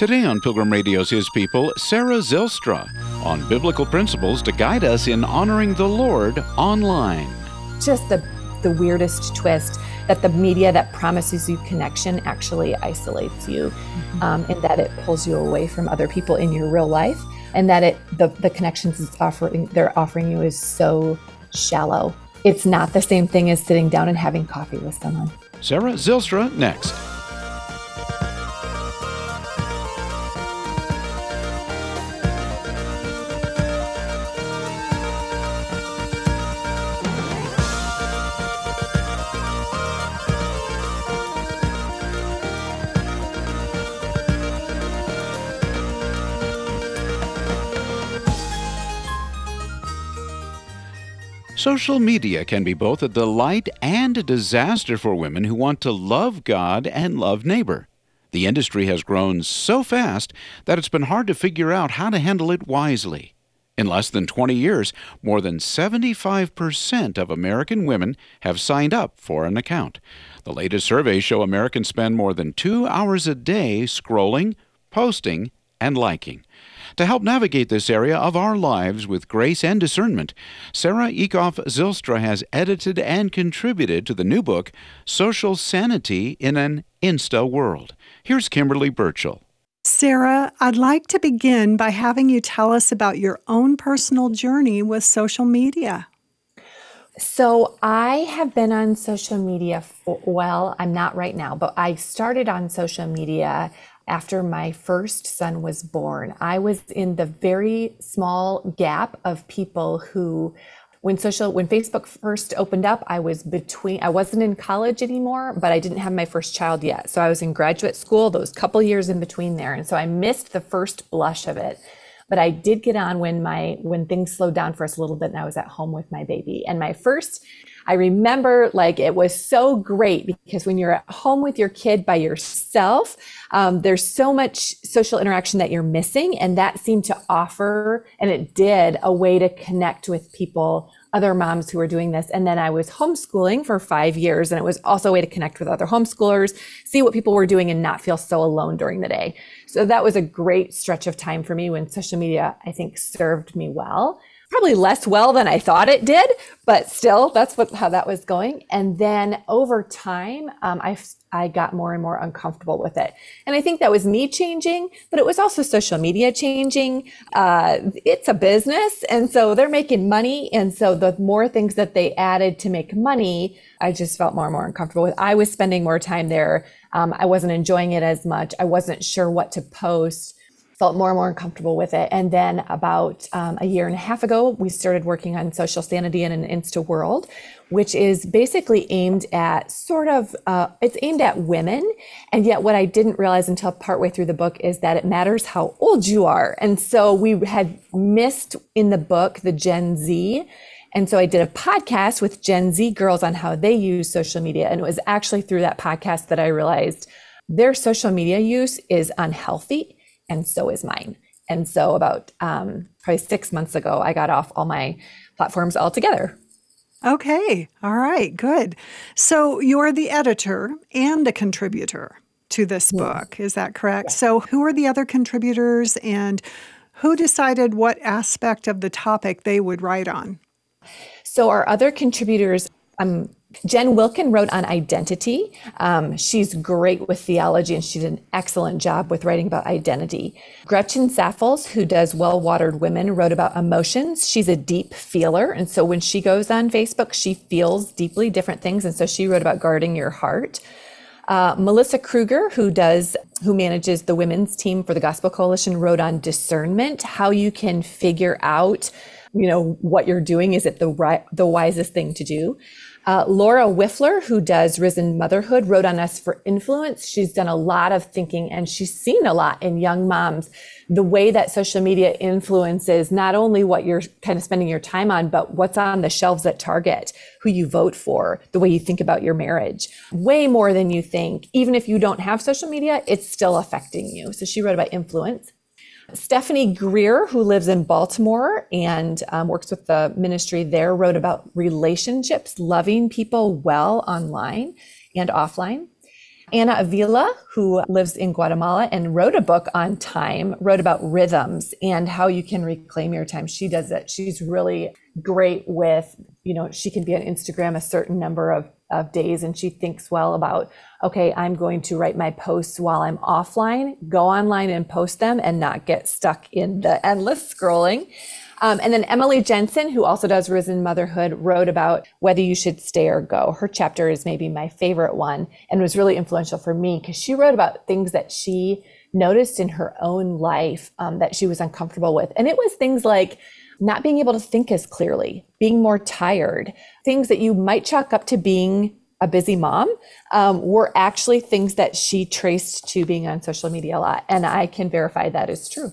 Today on Pilgrim Radio's His People, Sarah Zylstra on biblical principles to guide us in honoring the Lord online. Just the, the weirdest twist that the media that promises you connection actually isolates you mm-hmm. um, and that it pulls you away from other people in your real life and that it the, the connections it's offering they're offering you is so shallow it's not the same thing as sitting down and having coffee with someone sarah Zylstra next Social media can be both a delight and a disaster for women who want to love God and love neighbor. The industry has grown so fast that it's been hard to figure out how to handle it wisely. In less than 20 years, more than 75% of American women have signed up for an account. The latest surveys show Americans spend more than two hours a day scrolling, posting, and liking. To help navigate this area of our lives with grace and discernment, Sarah Eekhoff Zylstra has edited and contributed to the new book, Social Sanity in an Insta World. Here's Kimberly Burchell. Sarah, I'd like to begin by having you tell us about your own personal journey with social media. So, I have been on social media for, well, I'm not right now, but I started on social media after my first son was born. I was in the very small gap of people who when social when Facebook first opened up, I was between I wasn't in college anymore, but I didn't have my first child yet. So I was in graduate school, those couple years in between there. And so I missed the first blush of it. But I did get on when my when things slowed down for us a little bit and I was at home with my baby. And my first I remember like it was so great because when you're at home with your kid by yourself, um, there's so much social interaction that you're missing. And that seemed to offer, and it did, a way to connect with people, other moms who were doing this. And then I was homeschooling for five years, and it was also a way to connect with other homeschoolers, see what people were doing, and not feel so alone during the day. So that was a great stretch of time for me when social media, I think, served me well probably less well than I thought it did, but still, that's what how that was going. And then over time, um, I I got more and more uncomfortable with it, and I think that was me changing, but it was also social media changing. Uh, it's a business, and so they're making money, and so the more things that they added to make money, I just felt more and more uncomfortable with. I was spending more time there. Um, I wasn't enjoying it as much. I wasn't sure what to post felt more and more uncomfortable with it. And then about um, a year and a half ago, we started working on social sanity in an Insta world, which is basically aimed at sort of, uh, it's aimed at women. And yet what I didn't realize until partway through the book is that it matters how old you are. And so we had missed in the book the Gen Z. And so I did a podcast with Gen Z girls on how they use social media. And it was actually through that podcast that I realized their social media use is unhealthy and so is mine. And so about um, probably six months ago, I got off all my platforms altogether. Okay. All right. Good. So you're the editor and a contributor to this book. Is that correct? So who are the other contributors and who decided what aspect of the topic they would write on? So our other contributors, um, Jen Wilkin wrote on identity. Um, she's great with theology and she did an excellent job with writing about identity. Gretchen Saffles, who does Well Watered Women, wrote about emotions. She's a deep feeler. And so when she goes on Facebook, she feels deeply different things. And so she wrote about guarding your heart. Uh, Melissa Kruger, who does, who manages the women's team for the Gospel Coalition, wrote on discernment, how you can figure out, you know, what you're doing. Is it the right, the wisest thing to do? Uh, Laura Wifler, who does Risen Motherhood, wrote on us for influence. She's done a lot of thinking and she's seen a lot in young moms. The way that social media influences not only what you're kind of spending your time on, but what's on the shelves at Target, who you vote for, the way you think about your marriage. Way more than you think. Even if you don't have social media, it's still affecting you. So she wrote about influence. Stephanie Greer, who lives in Baltimore and um, works with the ministry there, wrote about relationships, loving people well online and offline. Anna Avila, who lives in Guatemala and wrote a book on time, wrote about rhythms and how you can reclaim your time. She does it. She's really great with, you know, she can be on Instagram a certain number of, of days and she thinks well about, okay, I'm going to write my posts while I'm offline, go online and post them and not get stuck in the endless scrolling. Um, and then Emily Jensen, who also does Risen Motherhood, wrote about whether you should stay or go. Her chapter is maybe my favorite one and was really influential for me because she wrote about things that she noticed in her own life um, that she was uncomfortable with. And it was things like, not being able to think as clearly, being more tired, things that you might chalk up to being a busy mom um, were actually things that she traced to being on social media a lot. And I can verify that is true.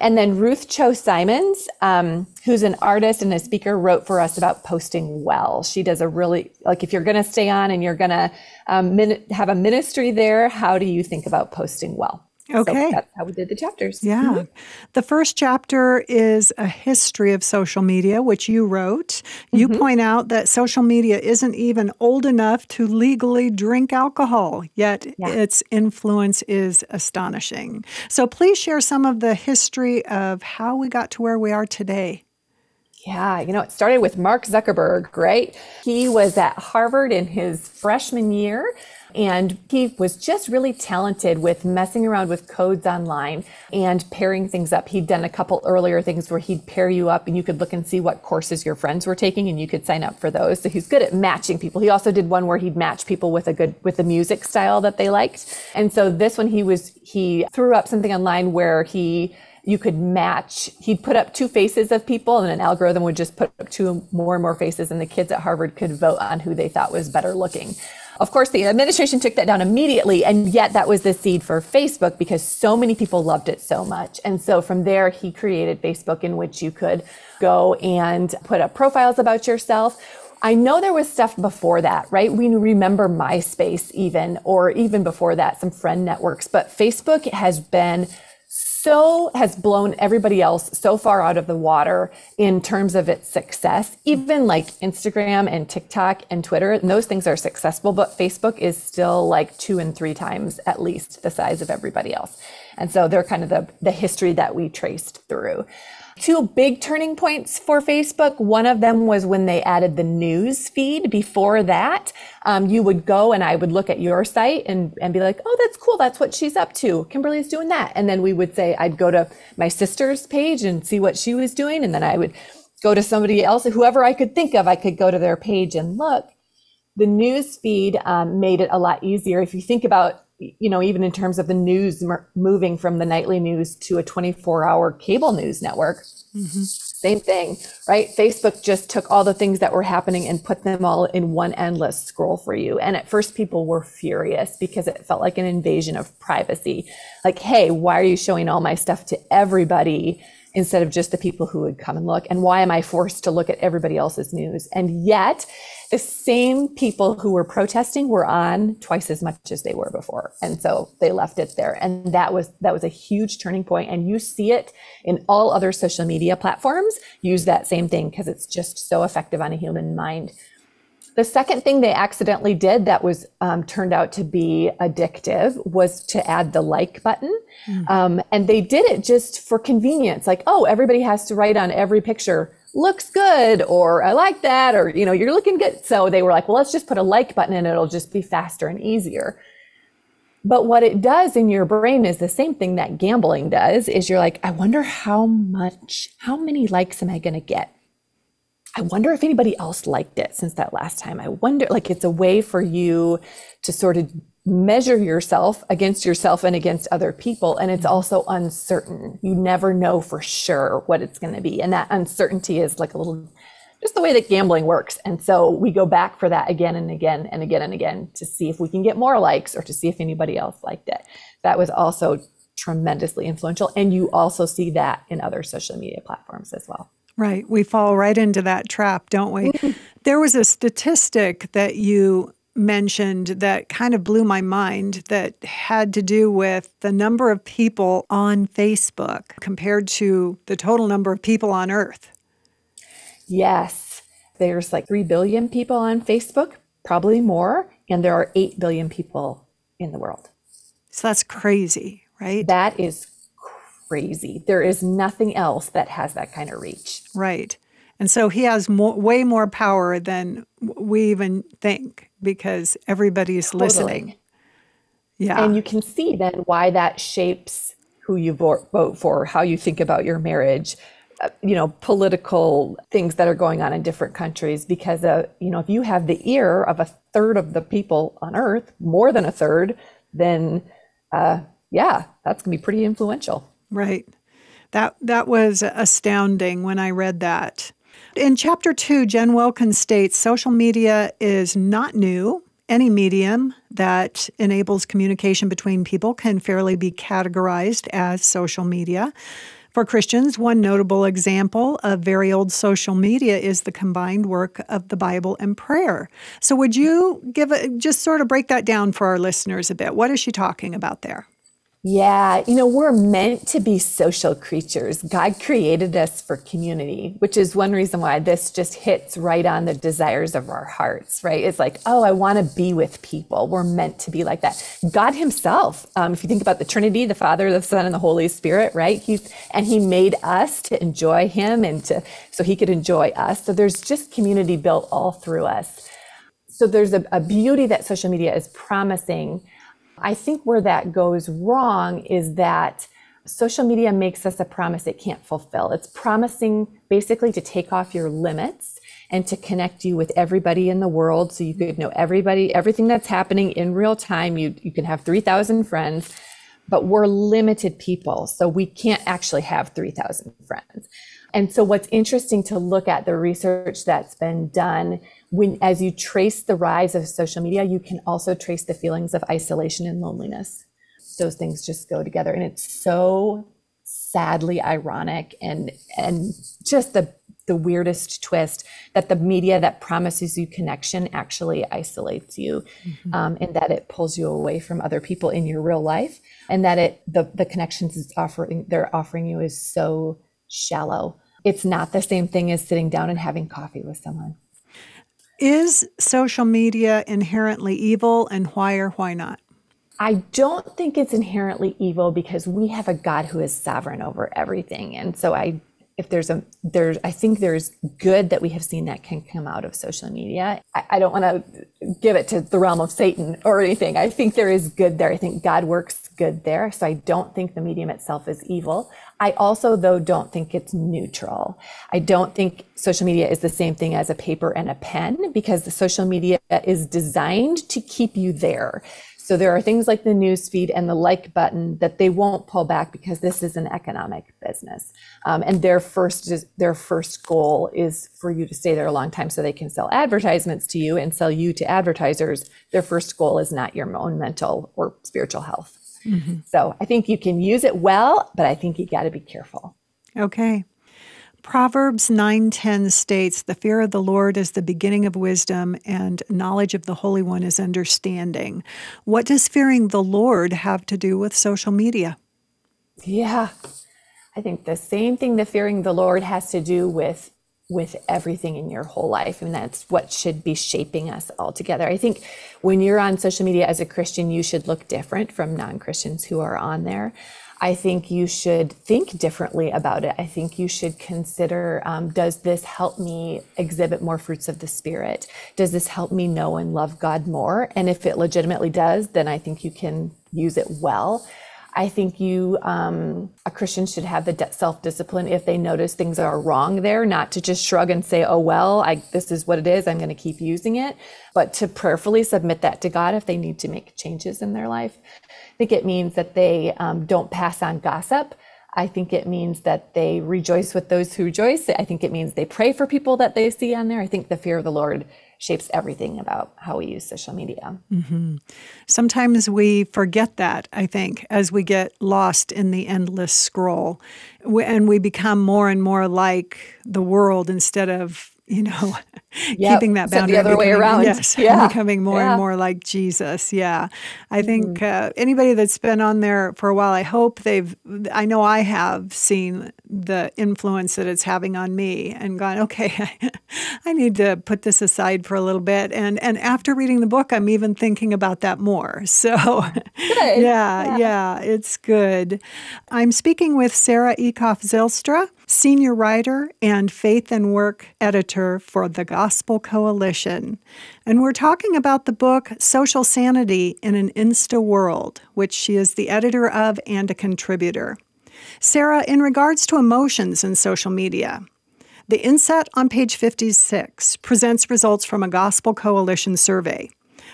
And then Ruth Chou Simons, um, who's an artist and a speaker, wrote for us about posting well. She does a really, like, if you're going to stay on and you're going to um, min- have a ministry there, how do you think about posting well? Okay. So that's how we did the chapters. Yeah. Mm-hmm. The first chapter is a history of social media, which you wrote. You mm-hmm. point out that social media isn't even old enough to legally drink alcohol, yet yeah. its influence is astonishing. So please share some of the history of how we got to where we are today. Yeah, you know, it started with Mark Zuckerberg, right? He was at Harvard in his freshman year and he was just really talented with messing around with codes online and pairing things up. He'd done a couple earlier things where he'd pair you up and you could look and see what courses your friends were taking and you could sign up for those. So he's good at matching people. He also did one where he'd match people with a good, with a music style that they liked. And so this one he was, he threw up something online where he you could match he'd put up two faces of people and an algorithm would just put up two more and more faces and the kids at harvard could vote on who they thought was better looking of course, the administration took that down immediately, and yet that was the seed for Facebook because so many people loved it so much. And so from there, he created Facebook in which you could go and put up profiles about yourself. I know there was stuff before that, right? We remember MySpace even, or even before that, some friend networks, but Facebook has been so has blown everybody else so far out of the water in terms of its success. Even like Instagram and TikTok and Twitter, and those things are successful, but Facebook is still like two and three times at least the size of everybody else. And so they're kind of the, the history that we traced through two big turning points for Facebook. One of them was when they added the news feed. Before that, um, you would go and I would look at your site and, and be like, oh, that's cool. That's what she's up to. Kimberly's doing that. And then we would say, I'd go to my sister's page and see what she was doing. And then I would go to somebody else, whoever I could think of, I could go to their page and look. The news feed um, made it a lot easier. If you think about you know, even in terms of the news moving from the nightly news to a 24 hour cable news network, mm-hmm. same thing, right? Facebook just took all the things that were happening and put them all in one endless scroll for you. And at first, people were furious because it felt like an invasion of privacy. Like, hey, why are you showing all my stuff to everybody? Instead of just the people who would come and look? And why am I forced to look at everybody else's news? And yet, the same people who were protesting were on twice as much as they were before. And so they left it there. And that was that was a huge turning point. And you see it in all other social media platforms use that same thing because it's just so effective on a human mind. The second thing they accidentally did that was um, turned out to be addictive was to add the like button. Mm. Um, and they did it just for convenience. Like, oh, everybody has to write on every picture, looks good, or I like that, or, you know, you're looking good. So they were like, well, let's just put a like button and it'll just be faster and easier. But what it does in your brain is the same thing that gambling does is you're like, I wonder how much, how many likes am I going to get? I wonder if anybody else liked it since that last time. I wonder, like, it's a way for you to sort of measure yourself against yourself and against other people. And it's mm-hmm. also uncertain. You never know for sure what it's going to be. And that uncertainty is like a little, just the way that gambling works. And so we go back for that again and again and again and again to see if we can get more likes or to see if anybody else liked it. That was also tremendously influential. And you also see that in other social media platforms as well. Right. We fall right into that trap, don't we? Mm-hmm. There was a statistic that you mentioned that kind of blew my mind that had to do with the number of people on Facebook compared to the total number of people on Earth. Yes. There's like 3 billion people on Facebook, probably more, and there are 8 billion people in the world. So that's crazy, right? That is crazy. There is nothing else that has that kind of reach. Right. And so he has more, way more power than we even think because everybody is listening. Yeah. And you can see then why that shapes who you vote for, how you think about your marriage, uh, you know, political things that are going on in different countries. Because, uh, you know, if you have the ear of a third of the people on earth, more than a third, then uh, yeah, that's going to be pretty influential. Right. That that was astounding when I read that. In chapter 2, Jen Wilkins states social media is not new. Any medium that enables communication between people can fairly be categorized as social media. For Christians, one notable example of very old social media is the combined work of the Bible and prayer. So, would you give a, just sort of break that down for our listeners a bit? What is she talking about there? Yeah, you know, we're meant to be social creatures. God created us for community, which is one reason why this just hits right on the desires of our hearts, right? It's like, oh, I want to be with people. We're meant to be like that. God Himself, um, if you think about the Trinity, the Father, the Son, and the Holy Spirit, right? He's and He made us to enjoy Him and to so He could enjoy us. So there's just community built all through us. So there's a, a beauty that social media is promising I think where that goes wrong is that social media makes us a promise it can't fulfill. It's promising basically to take off your limits and to connect you with everybody in the world so you could know everybody, everything that's happening in real time. You, you can have 3,000 friends, but we're limited people. So we can't actually have 3,000 friends. And so what's interesting to look at the research that's been done when as you trace the rise of social media, you can also trace the feelings of isolation and loneliness. Those things just go together. And it's so sadly ironic and and just the the weirdest twist that the media that promises you connection actually isolates you mm-hmm. um, and that it pulls you away from other people in your real life and that it the, the connections it's offering they're offering you is so shallow it's not the same thing as sitting down and having coffee with someone is social media inherently evil and why or why not? I don't think it's inherently evil because we have a God who is sovereign over everything. And so I if there's a there's I think there's good that we have seen that can come out of social media. I, I don't want to give it to the realm of Satan or anything. I think there is good there. I think God works good there. So I don't think the medium itself is evil. I also, though, don't think it's neutral. I don't think social media is the same thing as a paper and a pen because the social media is designed to keep you there. So there are things like the news feed and the like button that they won't pull back because this is an economic business, um, and their first their first goal is for you to stay there a long time so they can sell advertisements to you and sell you to advertisers. Their first goal is not your own mental or spiritual health. Mm-hmm. So I think you can use it well, but I think you got to be careful. Okay. Proverbs 9:10 states, "The fear of the Lord is the beginning of wisdom, and knowledge of the Holy One is understanding." What does fearing the Lord have to do with social media? Yeah. I think the same thing that fearing the Lord has to do with with everything in your whole life. And that's what should be shaping us all together. I think when you're on social media as a Christian, you should look different from non Christians who are on there. I think you should think differently about it. I think you should consider um, does this help me exhibit more fruits of the Spirit? Does this help me know and love God more? And if it legitimately does, then I think you can use it well. I think you, um, a Christian, should have the self discipline if they notice things are wrong there, not to just shrug and say, "Oh well, I, this is what it is. I'm going to keep using it," but to prayerfully submit that to God if they need to make changes in their life. I think it means that they um, don't pass on gossip. I think it means that they rejoice with those who rejoice. I think it means they pray for people that they see on there. I think the fear of the Lord shapes everything about how we use social media. Mm-hmm. Sometimes we forget that, I think, as we get lost in the endless scroll and we become more and more like the world instead of you know, yep. keeping that boundary. the other way around. Yes, yeah. becoming more yeah. and more like Jesus. Yeah. I think mm-hmm. uh, anybody that's been on there for a while, I hope they've, I know I have seen the influence that it's having on me and gone, okay, I, I need to put this aside for a little bit. And, and after reading the book, I'm even thinking about that more. So, yeah, yeah, yeah, it's good. I'm speaking with Sarah Eekhoff Zylstra senior writer and faith and work editor for the Gospel Coalition. And we're talking about the book Social Sanity in an Insta World, which she is the editor of and a contributor. Sarah, in regards to emotions in social media, the inset on page 56 presents results from a Gospel Coalition survey.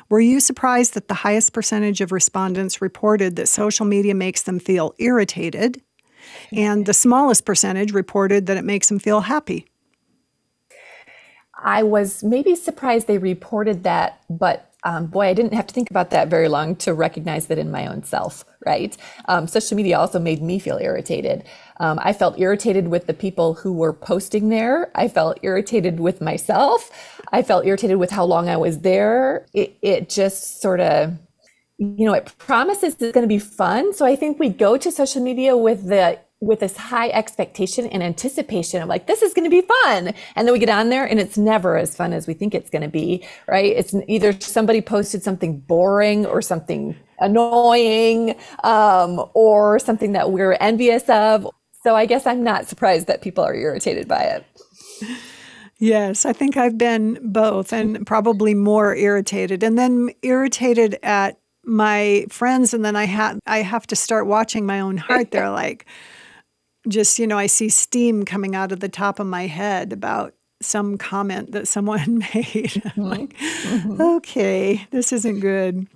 Were you surprised that the highest percentage of respondents reported that social media makes them feel irritated, and the smallest percentage reported that it makes them feel happy. I was maybe surprised they reported that, but um, boy, I didn't have to think about that very long to recognize that in my own self, right? Um, social media also made me feel irritated. Um, I felt irritated with the people who were posting there. I felt irritated with myself. I felt irritated with how long I was there. It, it just sort of you know, it promises it's going to be fun. So I think we go to social media with the with this high expectation and anticipation of like this is going to be fun and then we get on there and it's never as fun as we think it's going to be right it's either somebody posted something boring or something annoying um, or something that we're envious of so i guess i'm not surprised that people are irritated by it Yes, I think I've been both and probably more irritated. And then irritated at my friends and then I had I have to start watching my own heart. They're like just, you know, I see steam coming out of the top of my head about some comment that someone made. I'm mm-hmm. like, mm-hmm. okay, this isn't good.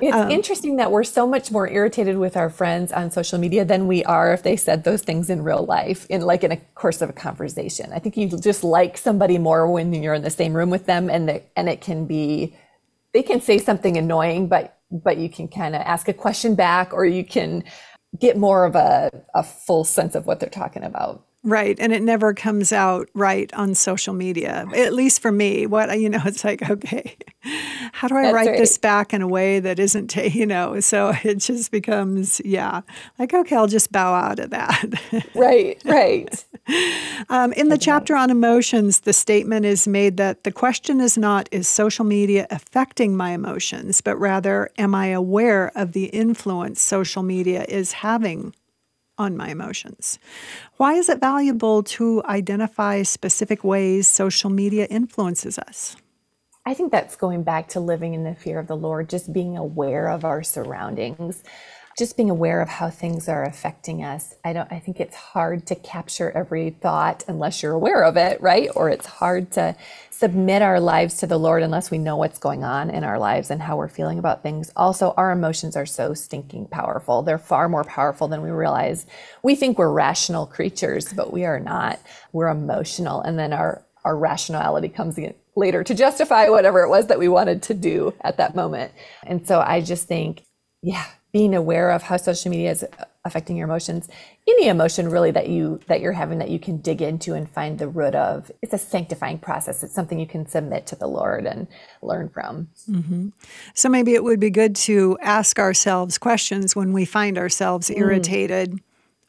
It's um, interesting that we're so much more irritated with our friends on social media than we are if they said those things in real life, in like in a course of a conversation. I think you just like somebody more when you're in the same room with them, and the, and it can be, they can say something annoying, but but you can kind of ask a question back, or you can get more of a, a full sense of what they're talking about. Right. And it never comes out right on social media, at least for me. What, you know, it's like, okay, how do I That's write right. this back in a way that isn't, you know, so it just becomes, yeah, like, okay, I'll just bow out of that. right, right. um, in the chapter on emotions, the statement is made that the question is not, is social media affecting my emotions, but rather, am I aware of the influence social media is having on my emotions. Why is it valuable to identify specific ways social media influences us? I think that's going back to living in the fear of the Lord, just being aware of our surroundings just being aware of how things are affecting us. I don't I think it's hard to capture every thought unless you're aware of it, right? Or it's hard to submit our lives to the Lord unless we know what's going on in our lives and how we're feeling about things. Also, our emotions are so stinking powerful. They're far more powerful than we realize. We think we're rational creatures, but we are not. We're emotional and then our our rationality comes in later to justify whatever it was that we wanted to do at that moment. And so I just think yeah, being aware of how social media is affecting your emotions any emotion really that you that you're having that you can dig into and find the root of it's a sanctifying process it's something you can submit to the lord and learn from mm-hmm. so maybe it would be good to ask ourselves questions when we find ourselves mm. irritated mm.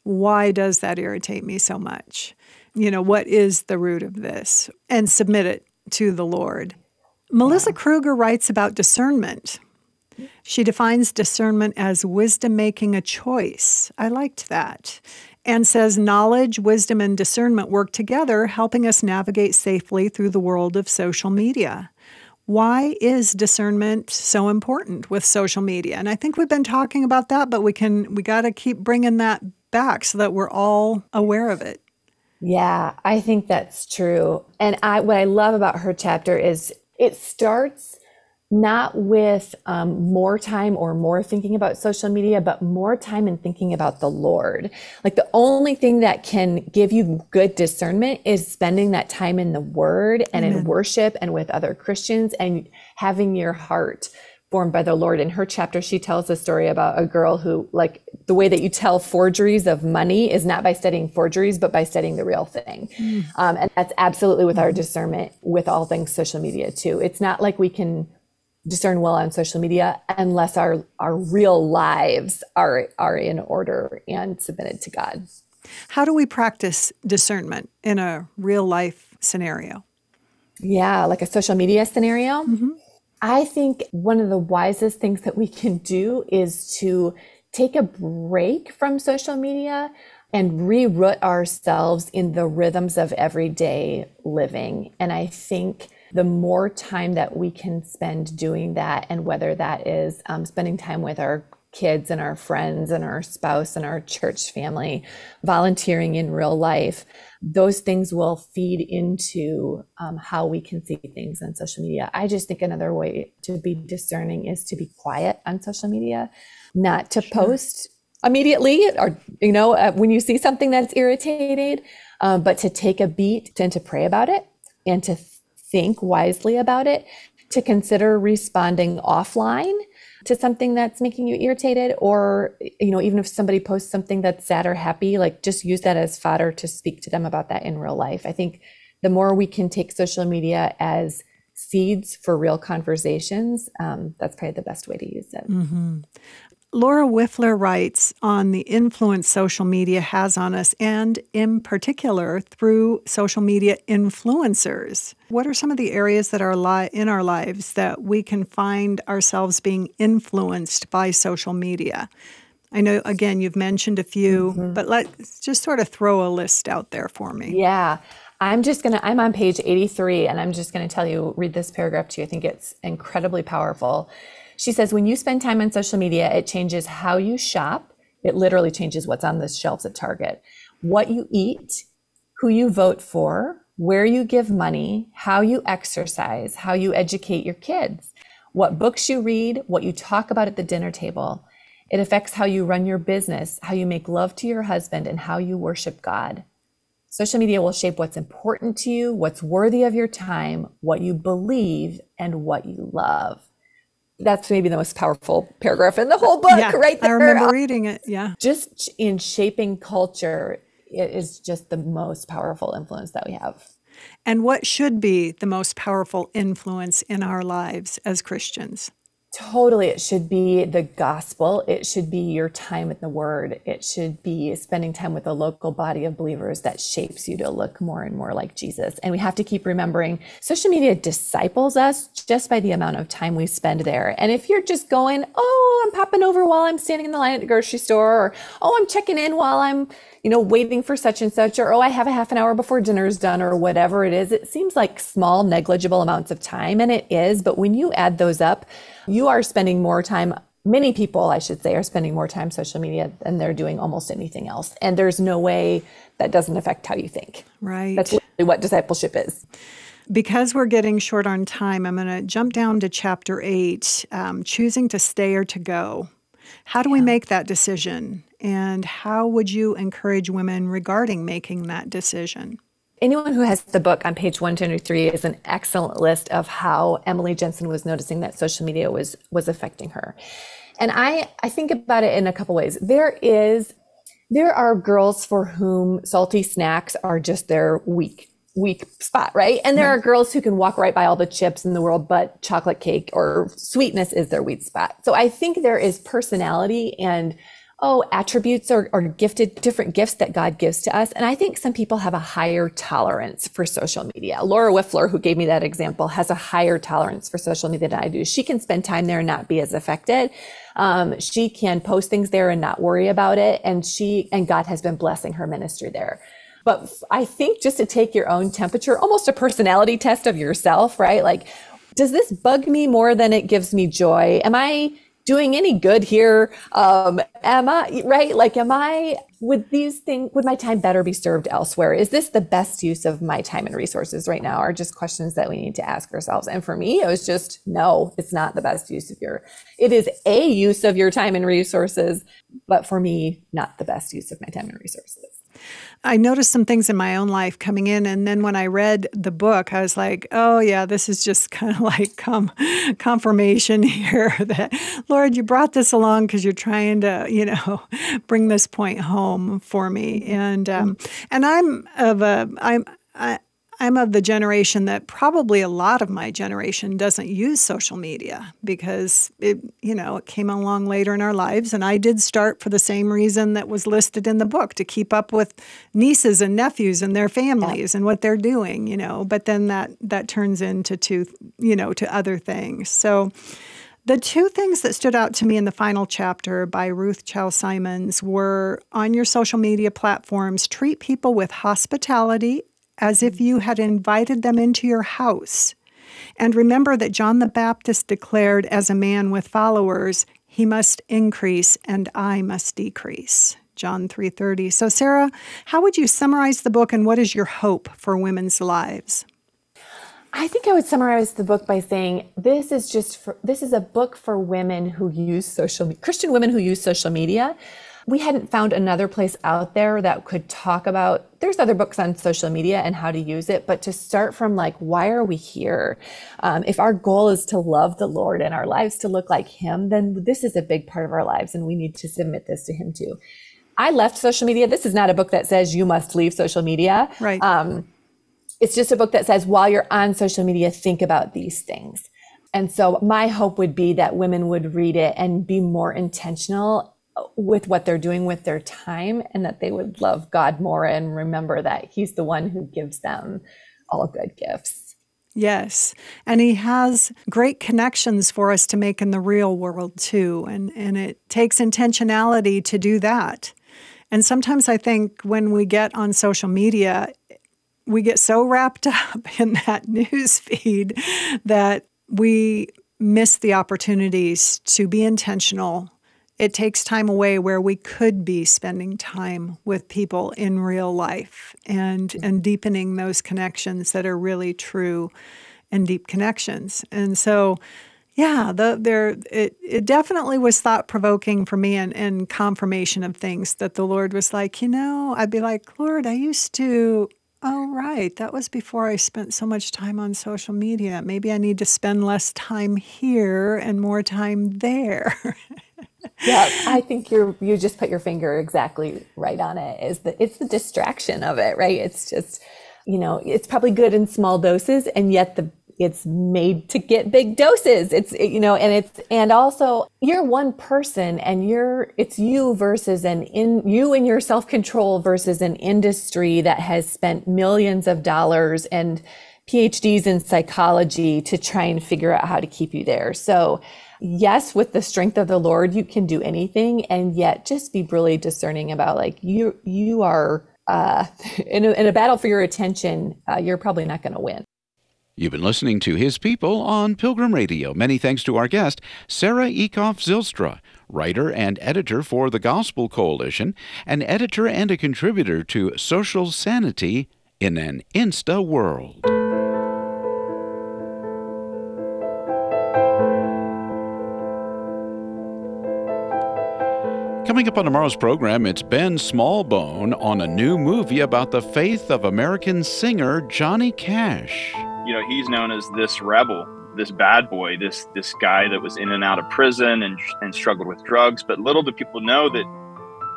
why does that irritate me so much you know what is the root of this and submit it to the lord melissa yeah. kruger writes about discernment she defines discernment as wisdom making a choice. I liked that. And says knowledge, wisdom, and discernment work together, helping us navigate safely through the world of social media. Why is discernment so important with social media? And I think we've been talking about that, but we can we got to keep bringing that back so that we're all aware of it. Yeah, I think that's true. And I what I love about her chapter is it starts not with um, more time or more thinking about social media, but more time in thinking about the Lord. Like the only thing that can give you good discernment is spending that time in the Word and Amen. in worship and with other Christians and having your heart formed by the Lord. In her chapter, she tells a story about a girl who, like, the way that you tell forgeries of money is not by studying forgeries, but by studying the real thing. Mm. Um, and that's absolutely with our discernment with all things social media, too. It's not like we can discern well on social media unless our our real lives are are in order and submitted to God. How do we practice discernment in a real life scenario? Yeah, like a social media scenario. Mm-hmm. I think one of the wisest things that we can do is to take a break from social media and reroot ourselves in the rhythms of everyday living. And I think the more time that we can spend doing that, and whether that is um, spending time with our kids and our friends and our spouse and our church family, volunteering in real life, those things will feed into um, how we can see things on social media. I just think another way to be discerning is to be quiet on social media, not to sure. post immediately or, you know, uh, when you see something that's irritated, um, but to take a beat and to pray about it and to think wisely about it, to consider responding offline to something that's making you irritated or you know even if somebody posts something that's sad or happy like just use that as fodder to speak to them about that in real life i think the more we can take social media as seeds for real conversations um, that's probably the best way to use it mm-hmm. Laura Wifler writes on the influence social media has on us, and in particular through social media influencers. What are some of the areas that are li- in our lives that we can find ourselves being influenced by social media? I know, again, you've mentioned a few, mm-hmm. but let's just sort of throw a list out there for me. Yeah. I'm just going to, I'm on page 83, and I'm just going to tell you, read this paragraph to you. I think it's incredibly powerful. She says, when you spend time on social media, it changes how you shop. It literally changes what's on the shelves at Target, what you eat, who you vote for, where you give money, how you exercise, how you educate your kids, what books you read, what you talk about at the dinner table. It affects how you run your business, how you make love to your husband, and how you worship God. Social media will shape what's important to you, what's worthy of your time, what you believe, and what you love that's maybe the most powerful paragraph in the whole book, yeah, right there. I remember reading it. Yeah. Just in shaping culture, it is just the most powerful influence that we have. And what should be the most powerful influence in our lives as Christians? Totally. It should be the gospel. It should be your time in the word. It should be spending time with a local body of believers that shapes you to look more and more like Jesus. And we have to keep remembering social media disciples us just by the amount of time we spend there. And if you're just going, oh, I'm popping over while I'm standing in the line at the grocery store, or oh, I'm checking in while I'm you know, waiting for such and such, or oh, I have a half an hour before dinner is done, or whatever it is. It seems like small, negligible amounts of time, and it is. But when you add those up, you are spending more time. Many people, I should say, are spending more time social media than they're doing almost anything else. And there's no way that doesn't affect how you think. Right. That's literally what discipleship is. Because we're getting short on time, I'm going to jump down to chapter eight um, choosing to stay or to go. How do yeah. we make that decision? And how would you encourage women regarding making that decision? Anyone who has the book on page 123 is an excellent list of how Emily Jensen was noticing that social media was was affecting her. And I I think about it in a couple ways. There is there are girls for whom salty snacks are just their week weak spot, right? And there are girls who can walk right by all the chips in the world, but chocolate cake or sweetness is their weak spot. So I think there is personality and oh, attributes or, or gifted, different gifts that God gives to us. And I think some people have a higher tolerance for social media. Laura Wifler, who gave me that example, has a higher tolerance for social media than I do. She can spend time there and not be as affected. Um, she can post things there and not worry about it. And she, and God has been blessing her ministry there. But I think just to take your own temperature, almost a personality test of yourself, right? Like, does this bug me more than it gives me joy? Am I doing any good here? Um, am I right? Like, am I would these things would my time better be served elsewhere? Is this the best use of my time and resources right now? Are just questions that we need to ask ourselves. And for me, it was just no, it's not the best use of your. It is a use of your time and resources, but for me, not the best use of my time and resources. I noticed some things in my own life coming in. And then when I read the book, I was like, oh, yeah, this is just kind of like com- confirmation here that, Lord, you brought this along because you're trying to, you know, bring this point home for me. And, um, and I'm of a, I'm, I, I'm of the generation that probably a lot of my generation doesn't use social media because it, you know, it came along later in our lives. And I did start for the same reason that was listed in the book to keep up with nieces and nephews and their families yeah. and what they're doing, you know. But then that that turns into to, you know, to other things. So the two things that stood out to me in the final chapter by Ruth Chou Simons were on your social media platforms, treat people with hospitality as if you had invited them into your house. And remember that John the Baptist declared as a man with followers, he must increase and I must decrease. John 3:30. So Sarah, how would you summarize the book and what is your hope for women's lives? I think I would summarize the book by saying this is just for, this is a book for women who use social Christian women who use social media we hadn't found another place out there that could talk about there's other books on social media and how to use it but to start from like why are we here? Um, if our goal is to love the lord and our lives to look like him then this is a big part of our lives and we need to submit this to him too. I left social media. This is not a book that says you must leave social media. Right. Um, it's just a book that says while you're on social media think about these things. And so my hope would be that women would read it and be more intentional with what they're doing with their time and that they would love God more and remember that He's the one who gives them all good gifts. Yes. And he has great connections for us to make in the real world too. And, and it takes intentionality to do that. And sometimes I think when we get on social media, we get so wrapped up in that news feed that we miss the opportunities to be intentional it takes time away where we could be spending time with people in real life and and deepening those connections that are really true and deep connections. And so yeah, the, there it, it definitely was thought provoking for me and, and confirmation of things that the Lord was like, you know, I'd be like, Lord, I used to Oh, right. That was before I spent so much time on social media. Maybe I need to spend less time here and more time there. yeah, I think you're you just put your finger exactly right on it. Is that it's the distraction of it, right? It's just you know, it's probably good in small doses, and yet the it's made to get big doses. It's you know, and it's and also you're one person, and you're it's you versus an in you and your self control versus an industry that has spent millions of dollars and PhDs in psychology to try and figure out how to keep you there. So yes, with the strength of the Lord, you can do anything, and yet just be really discerning about like you you are uh, in, a, in a battle for your attention. Uh, you're probably not going to win. You've been listening to His People on Pilgrim Radio. Many thanks to our guest, Sarah Eekhoff Zylstra, writer and editor for the Gospel Coalition, an editor and a contributor to Social Sanity in an Insta World. Coming up on tomorrow's program, it's Ben Smallbone on a new movie about the faith of American singer Johnny Cash. You know, he's known as this rebel, this bad boy, this this guy that was in and out of prison and and struggled with drugs. But little do people know that,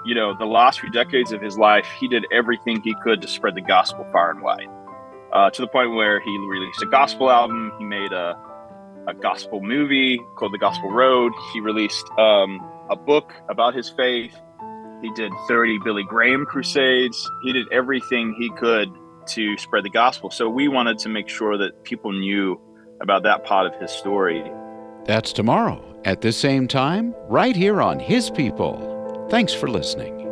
you know, the last few decades of his life, he did everything he could to spread the gospel far and wide, uh, to the point where he released a gospel album. He made a a gospel movie called The Gospel Road. He released um, a book about his faith. He did 30 Billy Graham crusades. He did everything he could to spread the gospel. So we wanted to make sure that people knew about that part of his story. That's tomorrow at the same time, right here on His People. Thanks for listening.